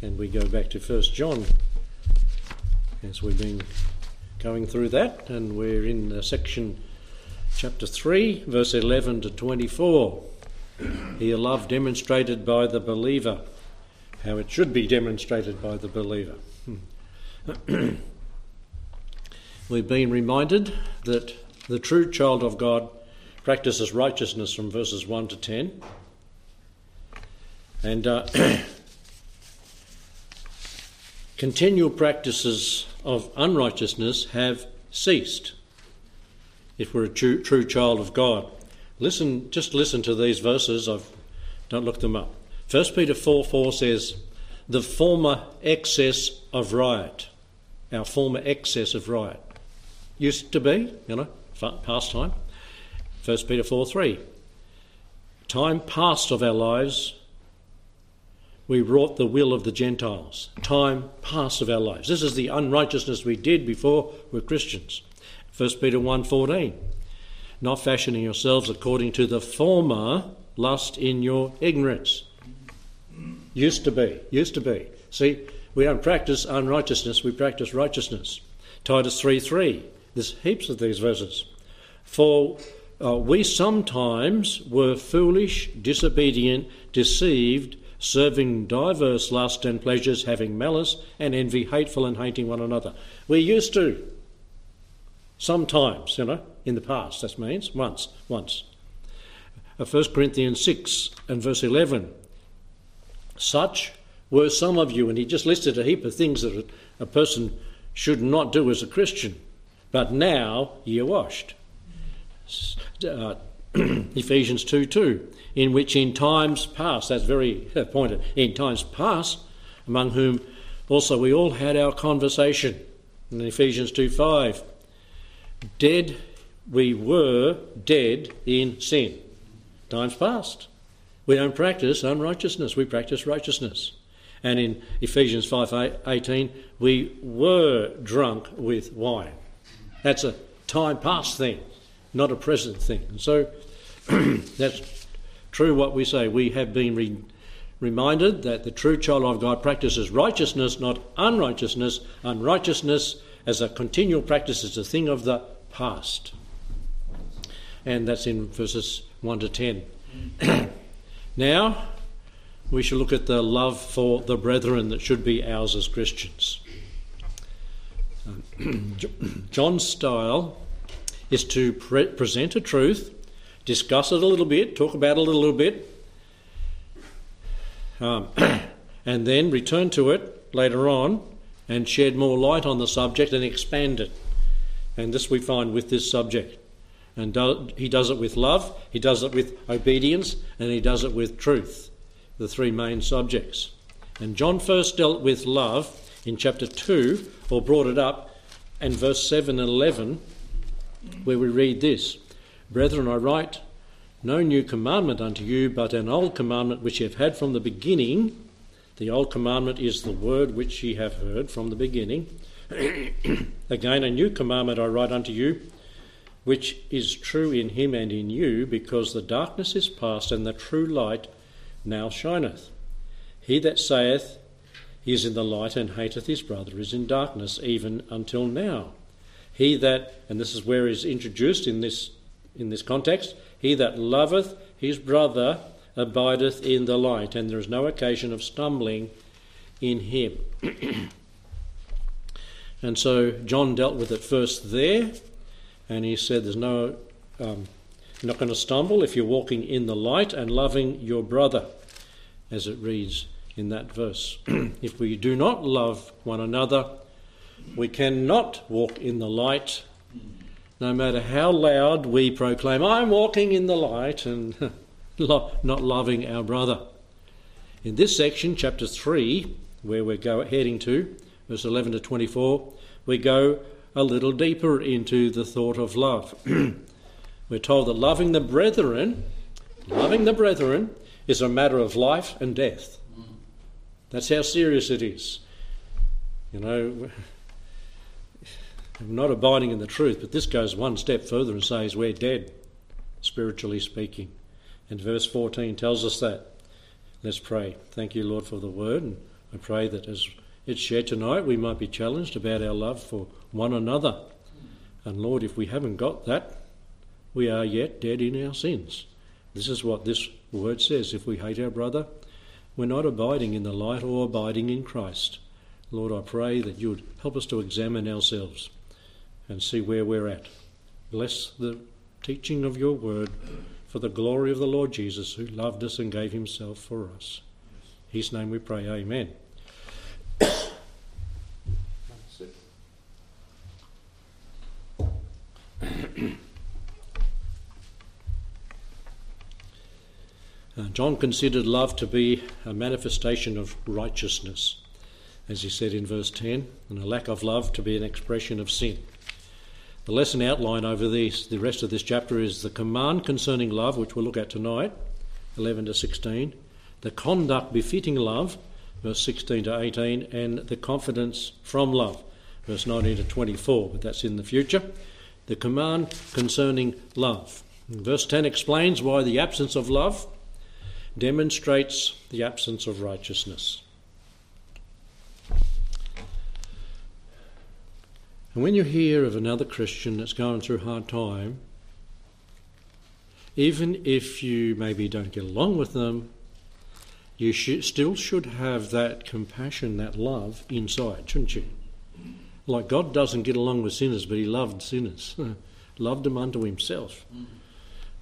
and we go back to First John as we've been going through that, and we're in uh, section chapter 3, verse 11 to 24. Here, love demonstrated by the believer, how it should be demonstrated by the believer. We've been reminded that the true child of God practices righteousness from verses 1 to 10. And uh, continual practices of unrighteousness have ceased if we're a true, true child of God. Listen, just listen to these verses. I've don't look them up. 1 Peter 4 4 says, The former excess of riot, our former excess of riot, used to be, you know, past time. 1 Peter 4 3. Time past of our lives, we wrought the will of the Gentiles. Time past of our lives. This is the unrighteousness we did before we're Christians. 1 Peter 1:14 Not fashioning yourselves according to the former lust in your ignorance. Used to be, used to be. See, we don't practice unrighteousness, we practice righteousness. Titus 3:3. There's heaps of these verses. For uh, we sometimes were foolish, disobedient, deceived, serving diverse lusts and pleasures, having malice and envy, hateful and hating one another. We used to. Sometimes, you know, in the past, that means once, once. 1 uh, Corinthians 6 and verse 11. Such were some of you, and he just listed a heap of things that a person should not do as a Christian. But now ye are washed. Uh, Ephesians 2 2, in which in times past, that's very pointed, in times past, among whom also we all had our conversation. In Ephesians 2 5, Dead, we were dead in sin. Times past. We don't practice unrighteousness, we practice righteousness. And in Ephesians 5:18, we were drunk with wine. That's a time past thing, not a present thing. And so that's true what we say. We have been re- reminded that the true child of God practices righteousness, not unrighteousness. Unrighteousness as a continual practice is a thing of the past. And that's in verses 1 to 10. now, we shall look at the love for the brethren that should be ours as Christians. John's style is to pre- present a truth, discuss it a little bit, talk about it a little bit, um, and then return to it later on and shed more light on the subject and expand it. And this we find with this subject. And do, he does it with love, he does it with obedience, and he does it with truth, the three main subjects. And John first dealt with love in chapter 2, or brought it up, in verse 7 and 11, where we read this Brethren, I write no new commandment unto you, but an old commandment which ye have had from the beginning. The old commandment is the word which ye have heard from the beginning. Again, a new commandment I write unto you, which is true in him and in you, because the darkness is past and the true light now shineth. He that saith he is in the light and hateth his brother is in darkness even until now. He that, and this is where is introduced in this in this context, he that loveth his brother abideth in the light, and there is no occasion of stumbling in him. And so John dealt with it first there, and he said there's no, um, you're not going to stumble if you're walking in the light and loving your brother, as it reads in that verse. if we do not love one another, we cannot walk in the light, no matter how loud we proclaim, I'm walking in the light, and not loving our brother. In this section, chapter 3, where we're go, heading to, verse 11 to 24, we go a little deeper into the thought of love. We're told that loving the brethren, loving the brethren, is a matter of life and death. That's how serious it is. You know, not abiding in the truth, but this goes one step further and says we're dead, spiritually speaking. And verse 14 tells us that. Let's pray. Thank you, Lord, for the word. And I pray that as it's shared tonight, we might be challenged about our love for one another. And Lord, if we haven't got that, we are yet dead in our sins. This is what this word says. If we hate our brother, we're not abiding in the light or abiding in Christ. Lord, I pray that you would help us to examine ourselves and see where we're at. Bless the teaching of your word for the glory of the Lord Jesus, who loved us and gave himself for us. His name we pray, Amen. Uh, John considered love to be a manifestation of righteousness, as he said in verse 10, and a lack of love to be an expression of sin. The lesson outline over these, the rest of this chapter is the command concerning love, which we'll look at tonight, 11 to 16, the conduct befitting love, verse 16 to 18, and the confidence from love, verse 19 to 24, but that's in the future. The command concerning love. Verse 10 explains why the absence of love demonstrates the absence of righteousness. And when you hear of another Christian that's going through a hard time, even if you maybe don't get along with them, you should, still should have that compassion, that love inside, shouldn't you? Like God doesn't get along with sinners, but He loved sinners, loved them unto Himself. Mm.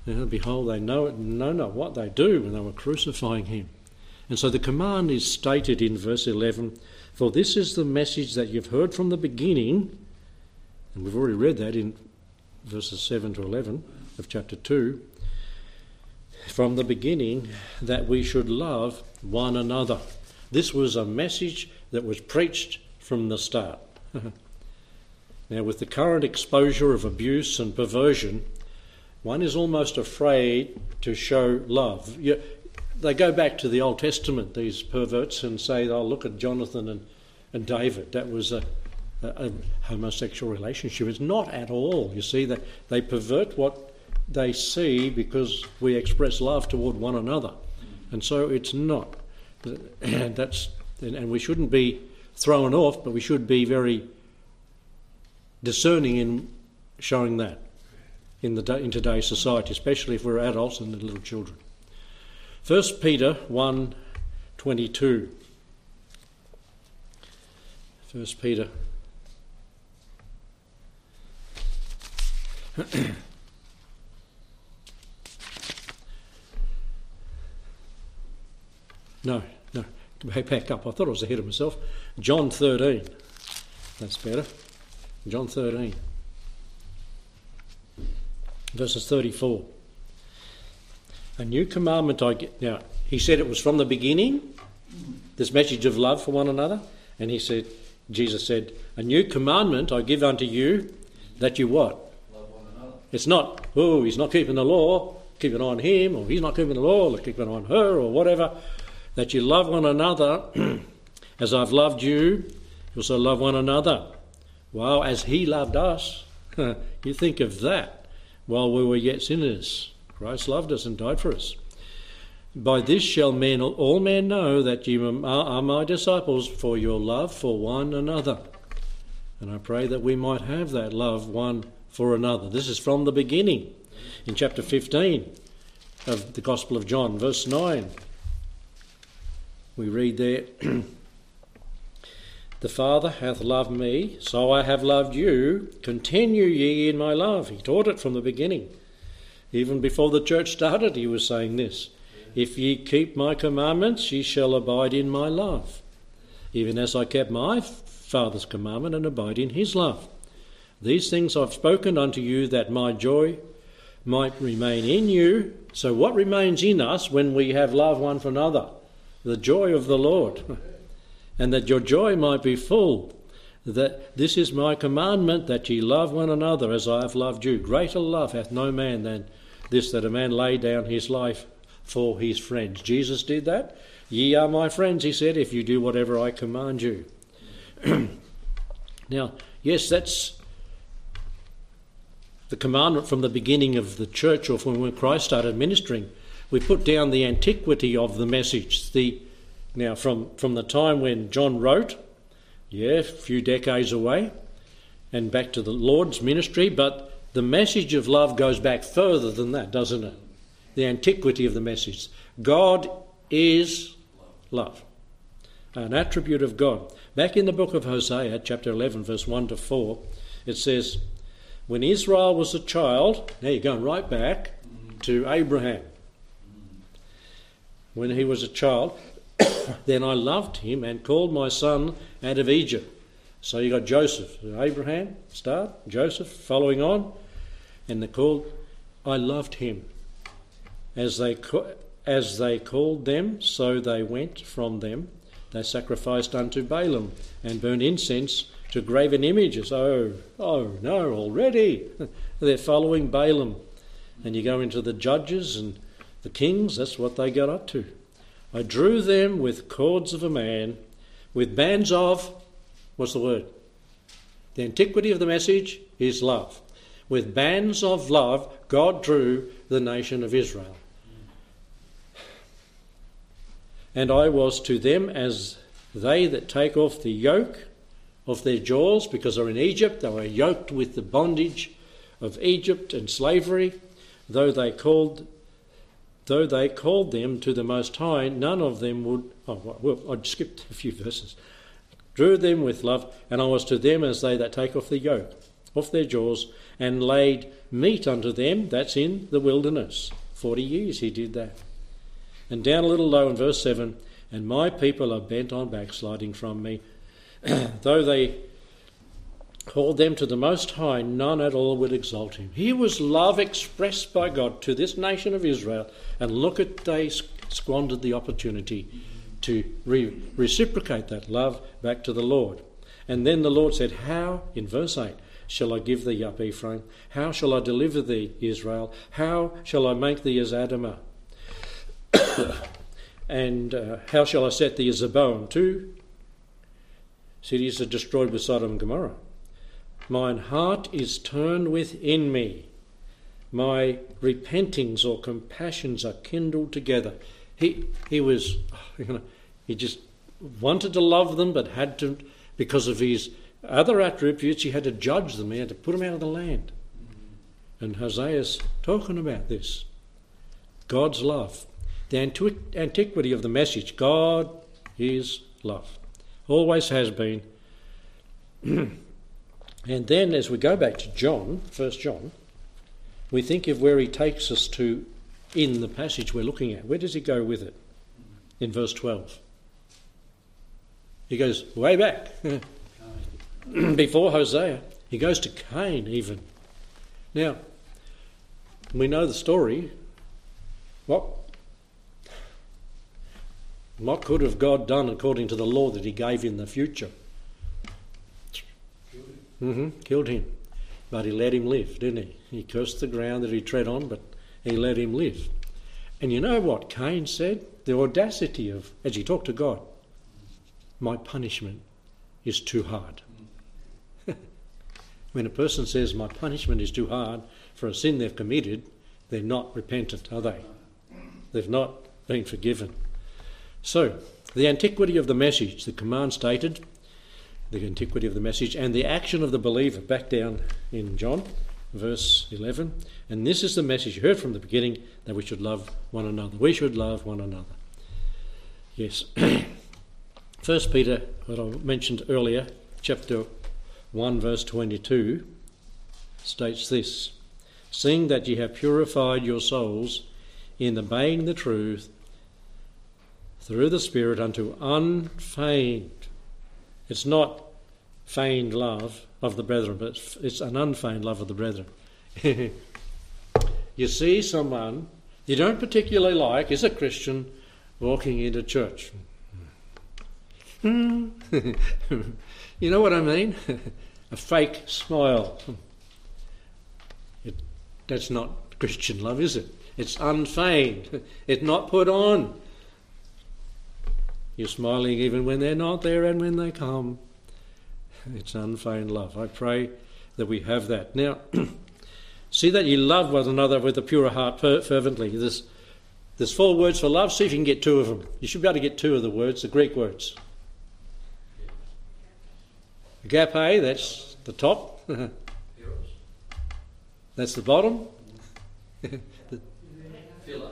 Know, Behold, they know, know not what they do when they were crucifying him. And so the command is stated in verse 11 For this is the message that you've heard from the beginning, and we've already read that in verses 7 to 11 of chapter 2. From the beginning, that we should love one another. This was a message that was preached from the start. now, with the current exposure of abuse and perversion, one is almost afraid to show love. You, they go back to the Old Testament, these perverts, and say, oh, look at Jonathan and, and David. That was a, a, homosexual relationship. It's not at all. You see, that they pervert what they see because we express love toward one another. And so it's not. And, that's, and we shouldn't be thrown off, but we should be very discerning in showing that in, the, in today's society, especially if we're adults and little children. 1 Peter 1 22. 1 Peter. No, no, back up. I thought I was ahead of myself. John 13. That's better. John 13 verses 34. A new commandment I get. Now, he said it was from the beginning, this message of love for one another. And he said, Jesus said, A new commandment I give unto you that you what? It's not, oh, he's not keeping the law, keep an eye on him, or he's not keeping the law, let's keep an eye on her, or whatever. That you love one another as I've loved you, you also love one another. Well, as he loved us. you think of that while we were yet sinners. Christ loved us and died for us. By this shall men, all men know that you are my disciples for your love for one another. And I pray that we might have that love one for another. This is from the beginning. In chapter 15 of the Gospel of John, verse 9, we read there The Father hath loved me, so I have loved you. Continue ye in my love. He taught it from the beginning. Even before the church started, he was saying this If ye keep my commandments, ye shall abide in my love, even as I kept my Father's commandment and abide in his love. These things I've spoken unto you that my joy might remain in you. So, what remains in us when we have love one for another? The joy of the Lord. and that your joy might be full. That this is my commandment, that ye love one another as I have loved you. Greater love hath no man than this, that a man lay down his life for his friends. Jesus did that. Ye are my friends, he said, if you do whatever I command you. now, yes, that's the commandment from the beginning of the church or from when Christ started ministering. We put down the antiquity of the message, the Now, from, from the time when John wrote, yeah, a few decades away, and back to the Lord's ministry, but the message of love goes back further than that, doesn't it? The antiquity of the message. God is love, an attribute of God. Back in the book of Hosea, chapter 11, verse 1 to 4, it says, When Israel was a child, now you're going right back to Abraham. When he was a child, then I loved him and called my son out of Egypt. So you got Joseph, Abraham, start, Joseph, following on, and they called, I loved him. As they, as they called them, so they went from them. They sacrificed unto Balaam and burned incense to graven images. Oh, oh no, already. They're following Balaam. And you go into the judges and the kings, that's what they got up to. I drew them with cords of a man, with bands of, what's the word? The antiquity of the message is love. With bands of love, God drew the nation of Israel. And I was to them as they that take off the yoke of their jaws, because they're in Egypt, they were yoked with the bondage of Egypt and slavery, though they called though they called them to the Most High, none of them would. Oh, well, I skipped a few verses. Drew them with love, and I was to them as they that take off the yoke off their jaws, and laid meat unto them. That's in the wilderness. Forty years he did that. And down a little low in verse 7 And my people are bent on backsliding from me. Though they called them to the Most High, none at all would exalt him. Here was love expressed by God to this nation of Israel, and look at they squandered the opportunity to re- reciprocate that love back to the Lord. And then the Lord said, How, in verse 8, shall I give thee up, Ephraim? How shall I deliver thee, Israel? How shall I make thee as Admah? and uh, how shall I set thee as a Zeboim? Two cities are destroyed with Sodom and Gomorrah. Mine heart is turned within me. My repentings or compassions are kindled together. He, he was, you know, he just wanted to love them, but had to, because of his other attributes, he had to judge them. He had to put them out of the land. And Hosea's talking about this God's love. The antiquity of the message God is love. Always has been. and then as we go back to John, 1 John, we think of where he takes us to in the passage we're looking at. Where does he go with it? In verse 12. He goes way back. Before Hosea, he goes to Cain even. Now, we know the story. What what could have God done according to the law that He gave in the future? Mm-hmm, killed him. But He let him live, didn't He? He cursed the ground that he tread on, but He let him live. And you know what Cain said? The audacity of, as he talked to God, my punishment is too hard. when a person says, my punishment is too hard for a sin they've committed, they're not repentant, are they? They've not been forgiven. So, the antiquity of the message, the command stated, the antiquity of the message, and the action of the believer, back down in John, verse 11. And this is the message you heard from the beginning that we should love one another. We should love one another. Yes. First Peter, what I mentioned earlier, chapter 1, verse 22, states this Seeing that ye have purified your souls in obeying the truth through the Spirit unto unfeigned. It's not feigned love of the brethren, but it's an unfeigned love of the brethren. you see someone you don't particularly like is a Christian walking into church. you know what I mean? a fake smile. It, that's not Christian love, is it? It's unfeigned. It's not put on. You're smiling even when they're not there and when they come. It's unfeigned love. I pray that we have that. Now, see that you love one another with a pure heart fervently. This There's four words for love. See if you can get two of them. You should be able to get two of the words, the Greek words. Agape, that's the top. that's the bottom.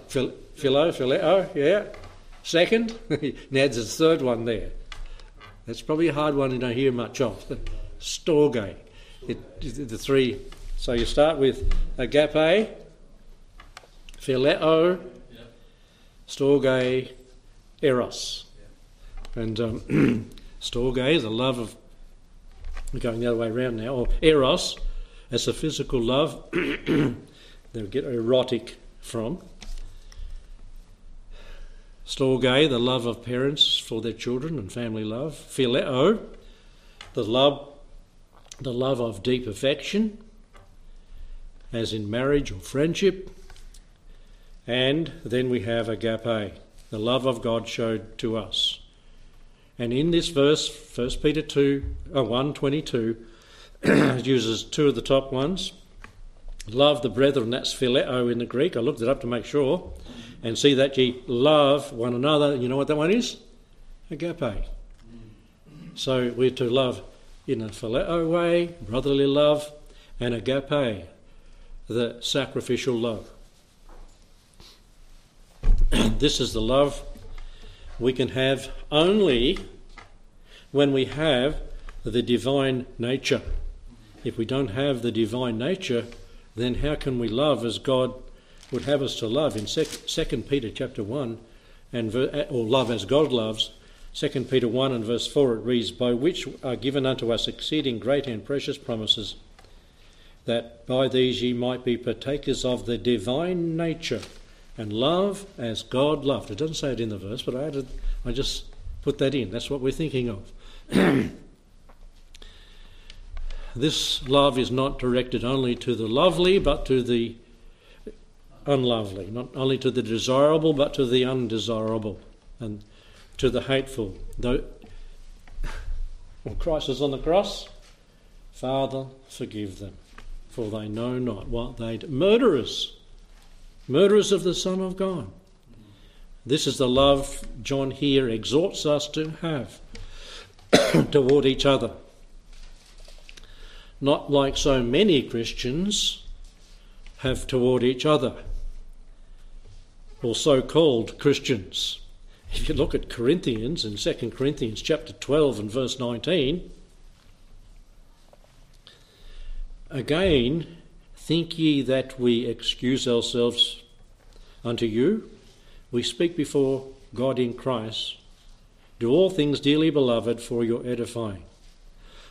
Philo, philo, phileo, yeah. Second, Ned's the third one there. That's probably a hard one you don't hear much of. Storge. It, the three. So you start with agape, phileo, storge, eros. And um, storge, the love of, we're going the other way around now, or eros, as a physical love, they get erotic from. Storge, the love of parents for their children and family love. Phileo, the love, the love of deep affection, as in marriage or friendship. And then we have agape, the love of God showed to us. And in this verse, 1 Peter 2, uh, 1 22, uses two of the top ones. Love the brethren, that's phileo in the Greek. I looked it up to make sure and see that ye love one another. You know what that one is? Agape. So we're to love in a phileo way, brotherly love, and agape, the sacrificial love. this is the love we can have only when we have the divine nature. If we don't have the divine nature, then how can we love as God would have us to love in Second Peter chapter 1 and or love as God loves. 2 Peter 1 and verse 4 it reads by which are given unto us exceeding great and precious promises that by these ye might be partakers of the divine nature and love as God loved. It doesn't say it in the verse but I added I just put that in. That's what we're thinking of. This love is not directed only to the lovely but to the unlovely, not only to the desirable, but to the undesirable and to the hateful. Though when Christ is on the cross, Father, forgive them, for they know not what they do. Murderers, murderers of the Son of God. This is the love John here exhorts us to have toward each other. Not like so many Christians have toward each other or so-called Christians. If you look at Corinthians in 2 Corinthians chapter 12 and verse 19, again, think ye that we excuse ourselves unto you? We speak before God in Christ. Do all things, dearly beloved, for your edifying.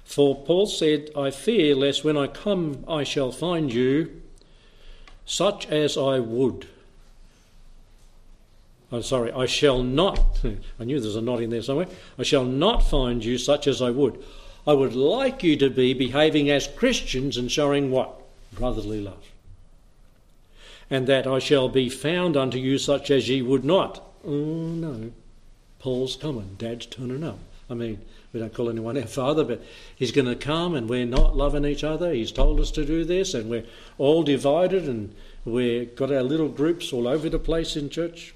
For Paul said, I fear lest when I come I shall find you such as I would I'm sorry, I shall not, hmm. I knew there's a not in there somewhere, I shall not find you such as I would. I would like you to be behaving as Christians and showing what? Brotherly love. And that I shall be found unto you such as ye would not. Oh no, Paul's coming, Dad's turning up. I mean, we don't call anyone our father, but he's going to come and we're not loving each other. He's told us to do this and we're all divided and we've got our little groups all over the place in church.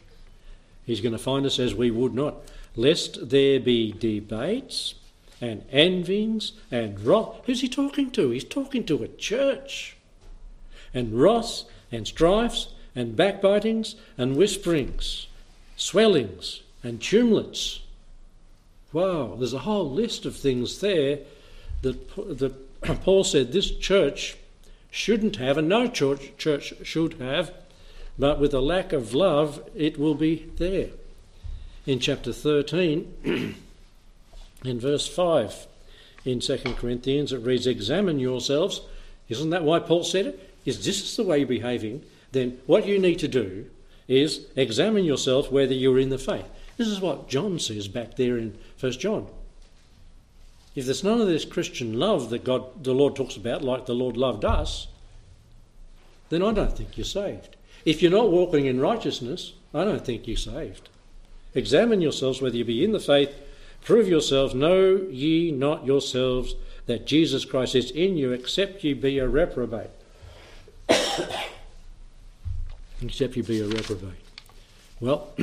He's going to find us as we would not, lest there be debates and envyings and wrath. Who's he talking to? He's talking to a church. And wrath and strifes and backbitings and whisperings, swellings and tumults. Wow, there's a whole list of things there that, that Paul said this church shouldn't have, and no church, church should have but with a lack of love, it will be there. In chapter 13, in verse 5 in 2 Corinthians, it reads, Examine yourselves. Isn't that why Paul said it? Is this the way you're behaving? Then what you need to do is examine yourself whether you're in the faith. This is what John says back there in 1 John. If there's none of this Christian love that God, the Lord talks about, like the Lord loved us, then I don't think you're saved. If you're not walking in righteousness, I don't think you're saved. Examine yourselves whether you be in the faith. Prove yourselves. Know ye not yourselves that Jesus Christ is in you, except ye be a reprobate. except ye be a reprobate. Well,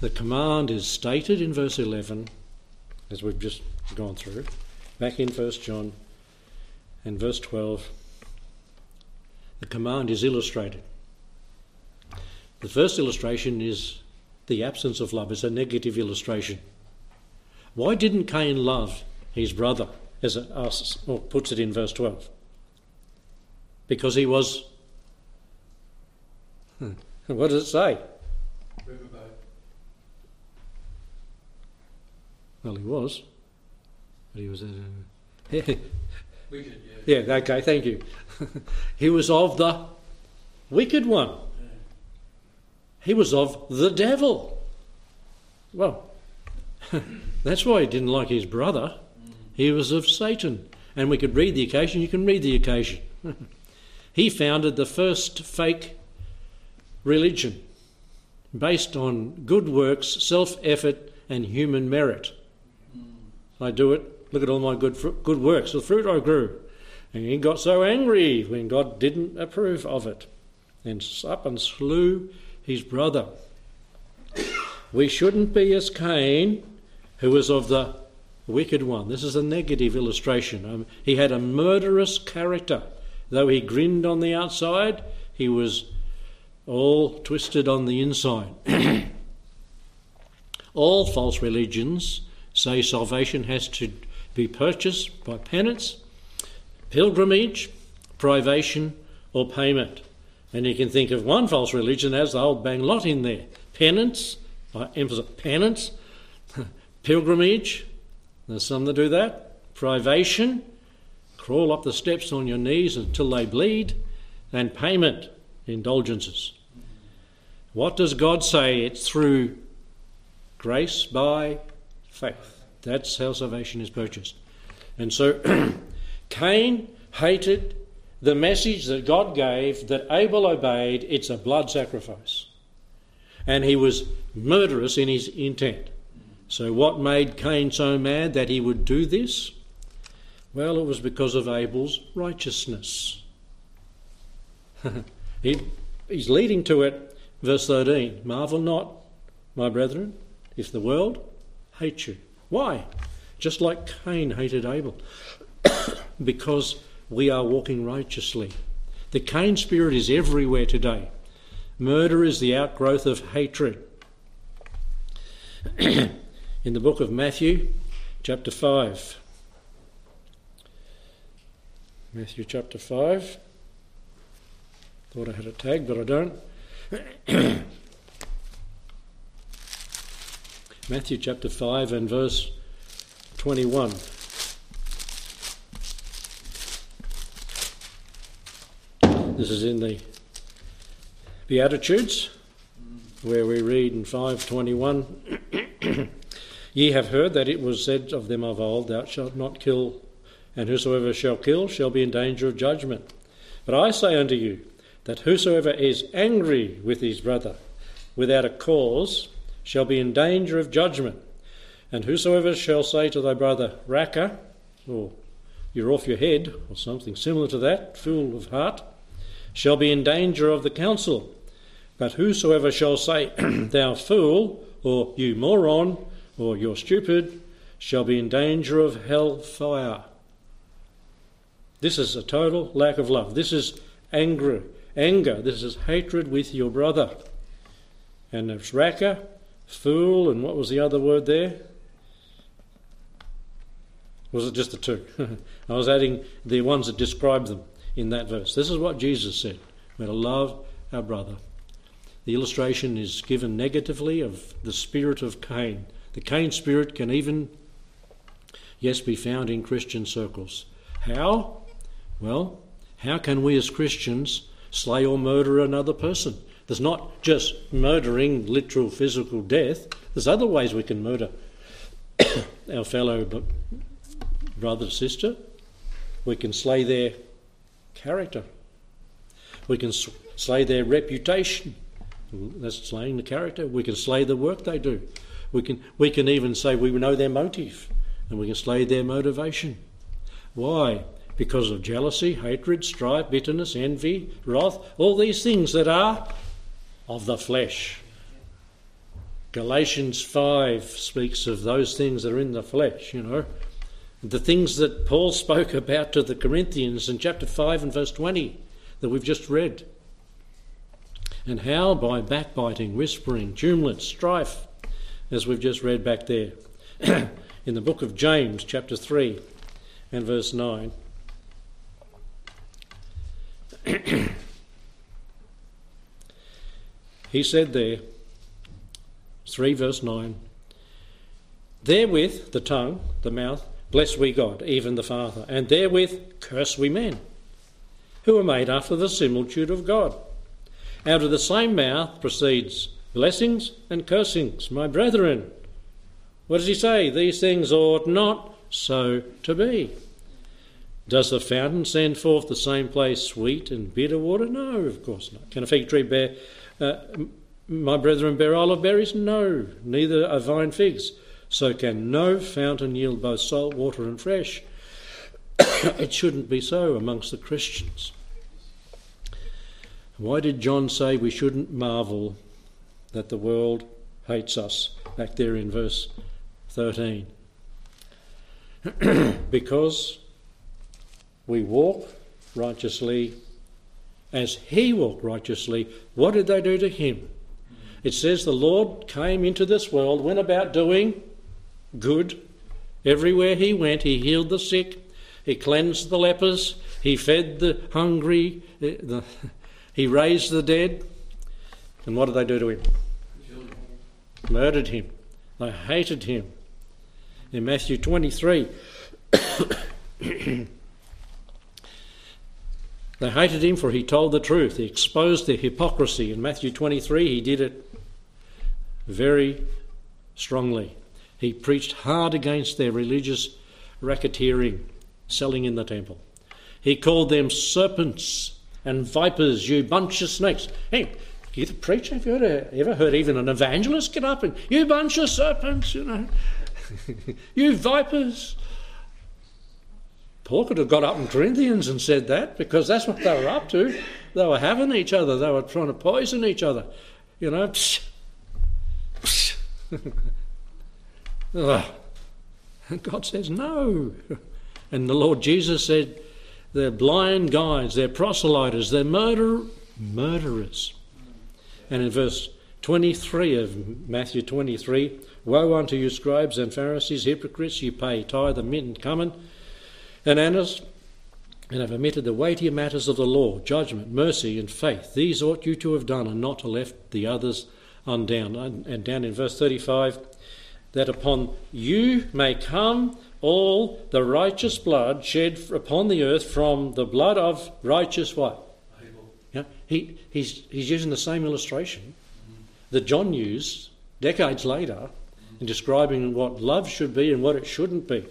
the command is stated in verse 11, as we've just gone through, back in 1 John and verse 12. The command is illustrated. The first illustration is the absence of love, it's a negative illustration. Why didn't Cain love his brother, as it asks, or puts it in verse 12? Because he was. Hmm, what does it say? Well, he was. But he was. Uh, yeah. yeah, okay, thank you. he was of the wicked one. He was of the devil. Well, that's why he didn't like his brother. He was of Satan. And we could read the occasion, you can read the occasion. he founded the first fake religion based on good works, self effort, and human merit. I do it. Look at all my good fr- good works, the fruit I grew. And he got so angry when God didn't approve of it, and up and slew his brother. We shouldn't be as Cain, who was of the wicked one. This is a negative illustration. Um, he had a murderous character. Though he grinned on the outside, he was all twisted on the inside. all false religions say salvation has to be purchased by penance, pilgrimage, privation, or payment. And you can think of one false religion as the whole bang lot in there penance, I emphasize penance, pilgrimage, there's some that do that, privation, crawl up the steps on your knees until they bleed, and payment, indulgences. What does God say? It's through grace by faith. That's how salvation is purchased. And so Cain hated the message that God gave that Abel obeyed, it's a blood sacrifice. And he was murderous in his intent. So, what made Cain so mad that he would do this? Well, it was because of Abel's righteousness. he, he's leading to it, verse 13 Marvel not, my brethren, if the world hates you. Why? Just like Cain hated Abel. because we are walking righteously. The Cain spirit is everywhere today. Murder is the outgrowth of hatred. In the book of Matthew, chapter 5. Matthew chapter 5. Thought I had a tag, but I don't. Matthew chapter 5 and verse 21. This is in the Beatitudes, where we read in 521 Ye have heard that it was said of them of old, Thou shalt not kill, and whosoever shall kill shall be in danger of judgment. But I say unto you, that whosoever is angry with his brother without a cause shall be in danger of judgment. And whosoever shall say to thy brother, Raca, or you're off your head, or something similar to that, fool of heart, shall be in danger of the council. But whosoever shall say, Thou fool, or you moron, or you're stupid, shall be in danger of hell fire. This is a total lack of love. This is anger. Anger. This is hatred with your brother. And it's raca, fool, and what was the other word there? Was it just the two? I was adding the ones that describe them in that verse. This is what Jesus said. We're to love our brother. The illustration is given negatively of the spirit of Cain. The Cain spirit can even, yes, be found in Christian circles. How? Well, how can we as Christians slay or murder another person? There's not just murdering, literal physical death, there's other ways we can murder our fellow brother sister. We can slay their character. We can slay their reputation. That's slaying the character. We can slay the work they do. We can, we can even say we know their motive and we can slay their motivation. Why? because of jealousy, hatred, strife, bitterness, envy, wrath, all these things that are of the flesh. Galatians 5 speaks of those things that are in the flesh, you know. The things that Paul spoke about to the Corinthians in chapter 5 and verse 20 that we've just read. And how? By backbiting, whispering, tumulence, strife, as we've just read back there. in the book of James, chapter 3 and verse 9. he said there, 3 verse 9, Therewith, the tongue, the mouth, bless we God, even the Father, and therewith curse we men, who are made after the similitude of God. Out of the same mouth proceeds blessings and cursings. My brethren, what does he say? These things ought not so to be. Does the fountain send forth the same place sweet and bitter water? No, of course not. Can a fig tree bear, uh, my brethren, bear olive berries? No, neither are vine figs. So can no fountain yield both salt water and fresh. it shouldn't be so amongst the Christians. Why did John say we shouldn't marvel that the world hates us? Back there in verse 13. because we walk righteously as he walked righteously. What did they do to him? It says the Lord came into this world, went about doing good. Everywhere he went, he healed the sick, he cleansed the lepers, he fed the hungry, eh, the, he raised the dead. And what did they do to him? Murdered him. They hated him. In Matthew 23, They hated him for he told the truth. He exposed their hypocrisy. In Matthew 23, he did it very strongly. He preached hard against their religious racketeering, selling in the temple. He called them serpents and vipers, you bunch of snakes. Hey, you the preacher? Have you ever, ever heard even an evangelist get up and, you bunch of serpents, you know, you vipers? Paul could have got up in Corinthians and said that because that's what they were up to. They were having each other, they were trying to poison each other. You know, psh, psh. And God says no. And the Lord Jesus said, they're blind guides, they're proselyters, they're murder, murderers. And in verse 23 of Matthew 23, Woe unto you, scribes and Pharisees, hypocrites, you pay tithe mint and cumin and anise, and have omitted the weightier matters of the law, judgment, mercy, and faith. These ought you to have done, and not to left the others undone. And down in verse 35, that upon you may come all the righteous blood shed upon the earth from the blood of righteous what? Yeah, he, he's, he's using the same illustration that John used decades later in describing what love should be and what it shouldn't be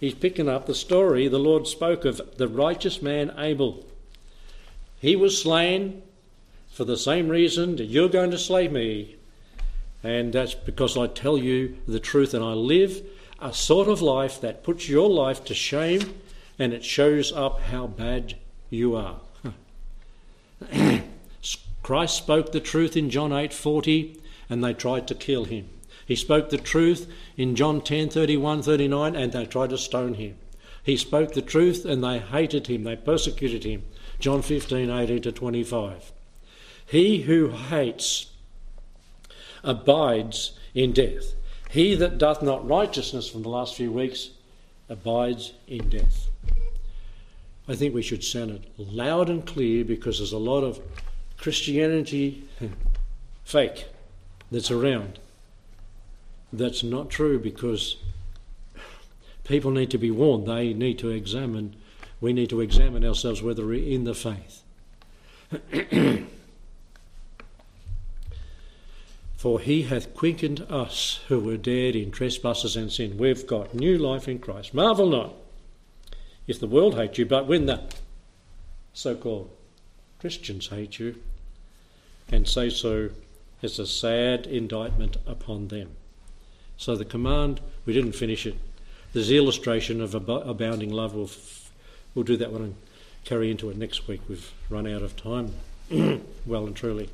he's picking up the story the Lord spoke of the righteous man Abel. He was slain for the same reason that you're going to slay me. And that's because I tell you the truth and I live a sort of life that puts your life to shame and it shows up how bad you are. Christ spoke the truth in John 8:40 and they tried to kill him. He spoke the truth in John 10 31 39, and they tried to stone him. He spoke the truth and they hated him, they persecuted him. John 15 18 to 25. He who hates abides in death. He that doth not righteousness from the last few weeks abides in death. I think we should sound it loud and clear because there's a lot of Christianity hmm, fake that's around that's not true because people need to be warned. They need to examine, we need to examine ourselves whether we're in the faith. For he hath quickened us who were dead in trespasses and sin. We've got new life in Christ. Marvel not if the world hate you, but when the so called Christians hate you and say so, it's a sad indictment upon them. So the command, we didn't finish it. There's the illustration of ab- abounding love will f- we'll do that one and carry into it next week. We've run out of time, well and truly.